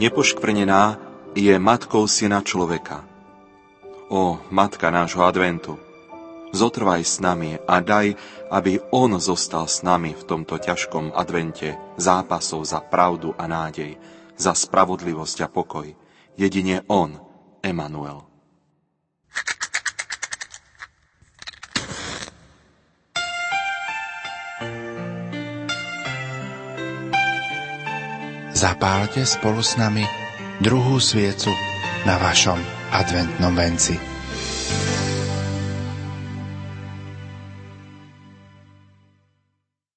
Nepoškvrnená je matkou syna človeka. O, matka nášho adventu, zotrvaj s nami a daj, aby On zostal s nami v tomto ťažkom advente zápasov za pravdu a nádej, za spravodlivosť a pokoj. Jedine On, Emanuel. Zapálte spolu s nami druhú sviecu na vašom adventnom venci.